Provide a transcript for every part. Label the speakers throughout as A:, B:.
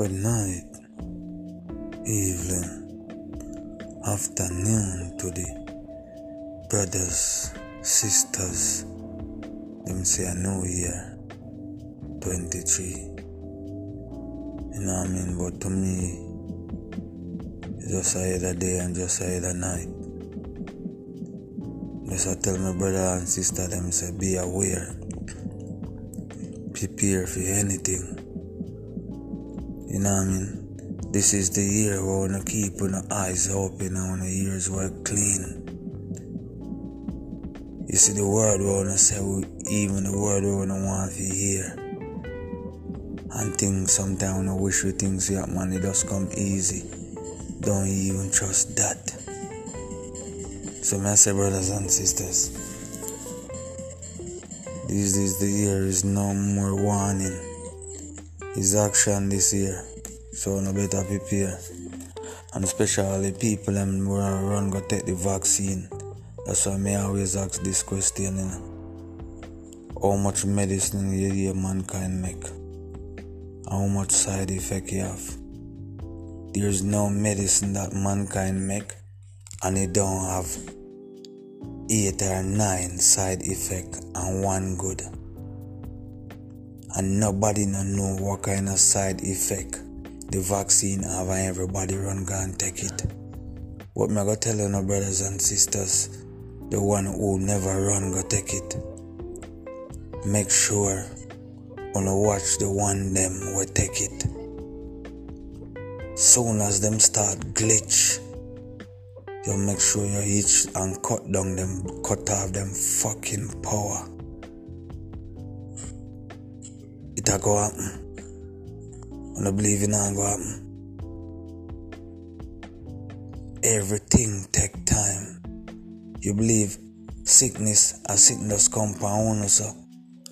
A: Good night, evening, afternoon to the brothers, sisters. Them say a new year, 23. You know what I mean? But to me, it's just either day and just either night. Just I tell my brother and sister them say be aware. Prepare for anything. You know what I mean? This is the year we wanna keep our eyes open and our ears were clean. You see the word we wanna say we, even the word we wanna want to hear. And things sometimes I wish we things happen and it just come easy. Don't even trust that. So my say brothers and sisters. This is the year is no more warning. It's action this year. So no better prepare. And especially people who are run go take the vaccine. That's why me always ask this question, you know. How much medicine you hear mankind make? How much side effect you have? There's no medicine that mankind make and it don't have eight or nine side effect and one good. And nobody no know what kind of side effect the vaccine have and everybody run go and take it. What me go tell you no brothers and sisters, the one who never run go take it. Make sure wanna watch the one them will take it. Soon as them start glitch, you make sure you hitch and cut down them, cut off them fucking power. It'll go happen. I don't believe it not go happen. Everything take time. You believe sickness, a sickness one so,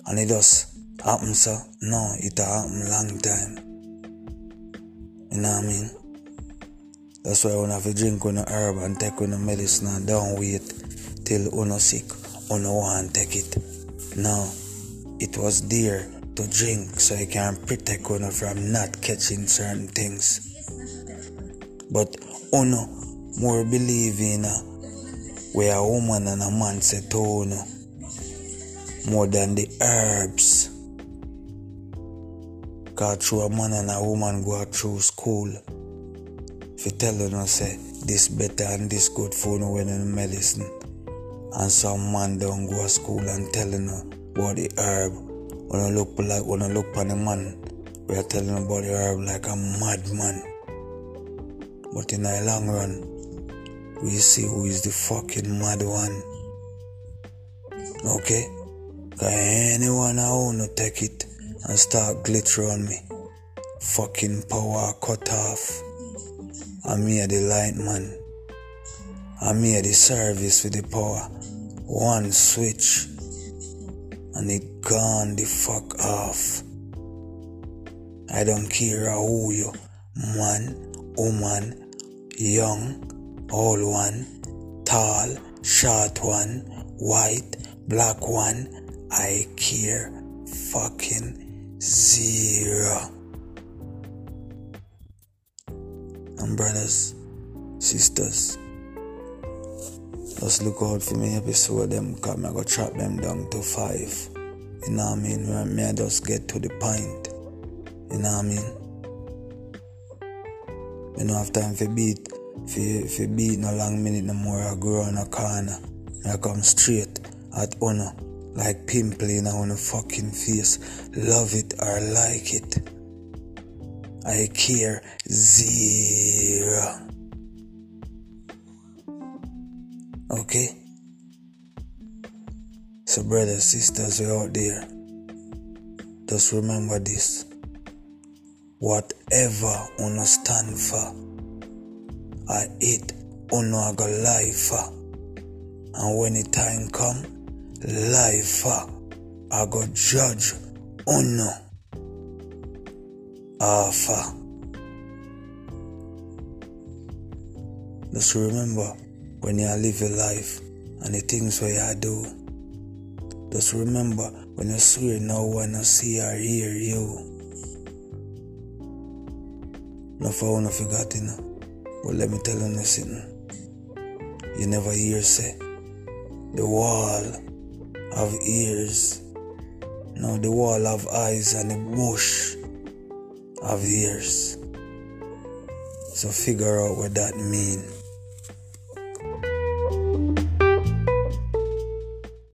A: and it does happen so? No, it happen long time. You know what I mean? That's why when have to drink on the herb and take on the medicine and don't wait till uno sick, uno want take it. No, it was there to drink so I can protect uno from not catching certain things. But uno more believe in uh, where a woman and a man to uno more than the herbs. Cause through a man and a woman go through school. If you tell them, say, this better and this good for no when in medicine. And some man don't go to school and telling you about the herb. When I look like when I look on the man, we are telling about the herb like a madman. But in the long run, we see who is the fucking mad one. Okay? Cause anyone I want to take it and start glitter on me. Fucking power cut off. I'm here the light man. I'm here the service with the power. One switch and it gone the fuck off. I don't care who you, man, woman, young, old one, tall, short one, white, black one. I care fucking zero. And brothers, sisters, just look out for me episode them come I go trap them down to five. You know what I mean? When me I just get to the point. You know what I mean? You know have time for beat for, for beat no long minute no more I grow in a corner. I come straight at honor like pimple in on a fucking face. Love it or like it. I care zero. Okay? So, brothers, sisters, we out there. Just remember this. Whatever uno stand for, I it uno go life for. And when the time come, life for, I go judge uno. Alpha. Just remember when you live your life and the things where you do. Just remember when you swear no one will see or hear you. No for no forgot, you know. But let me tell you something. You never hear say the wall of ears. Now the wall of eyes and the bush of ears. So figure out what that mean.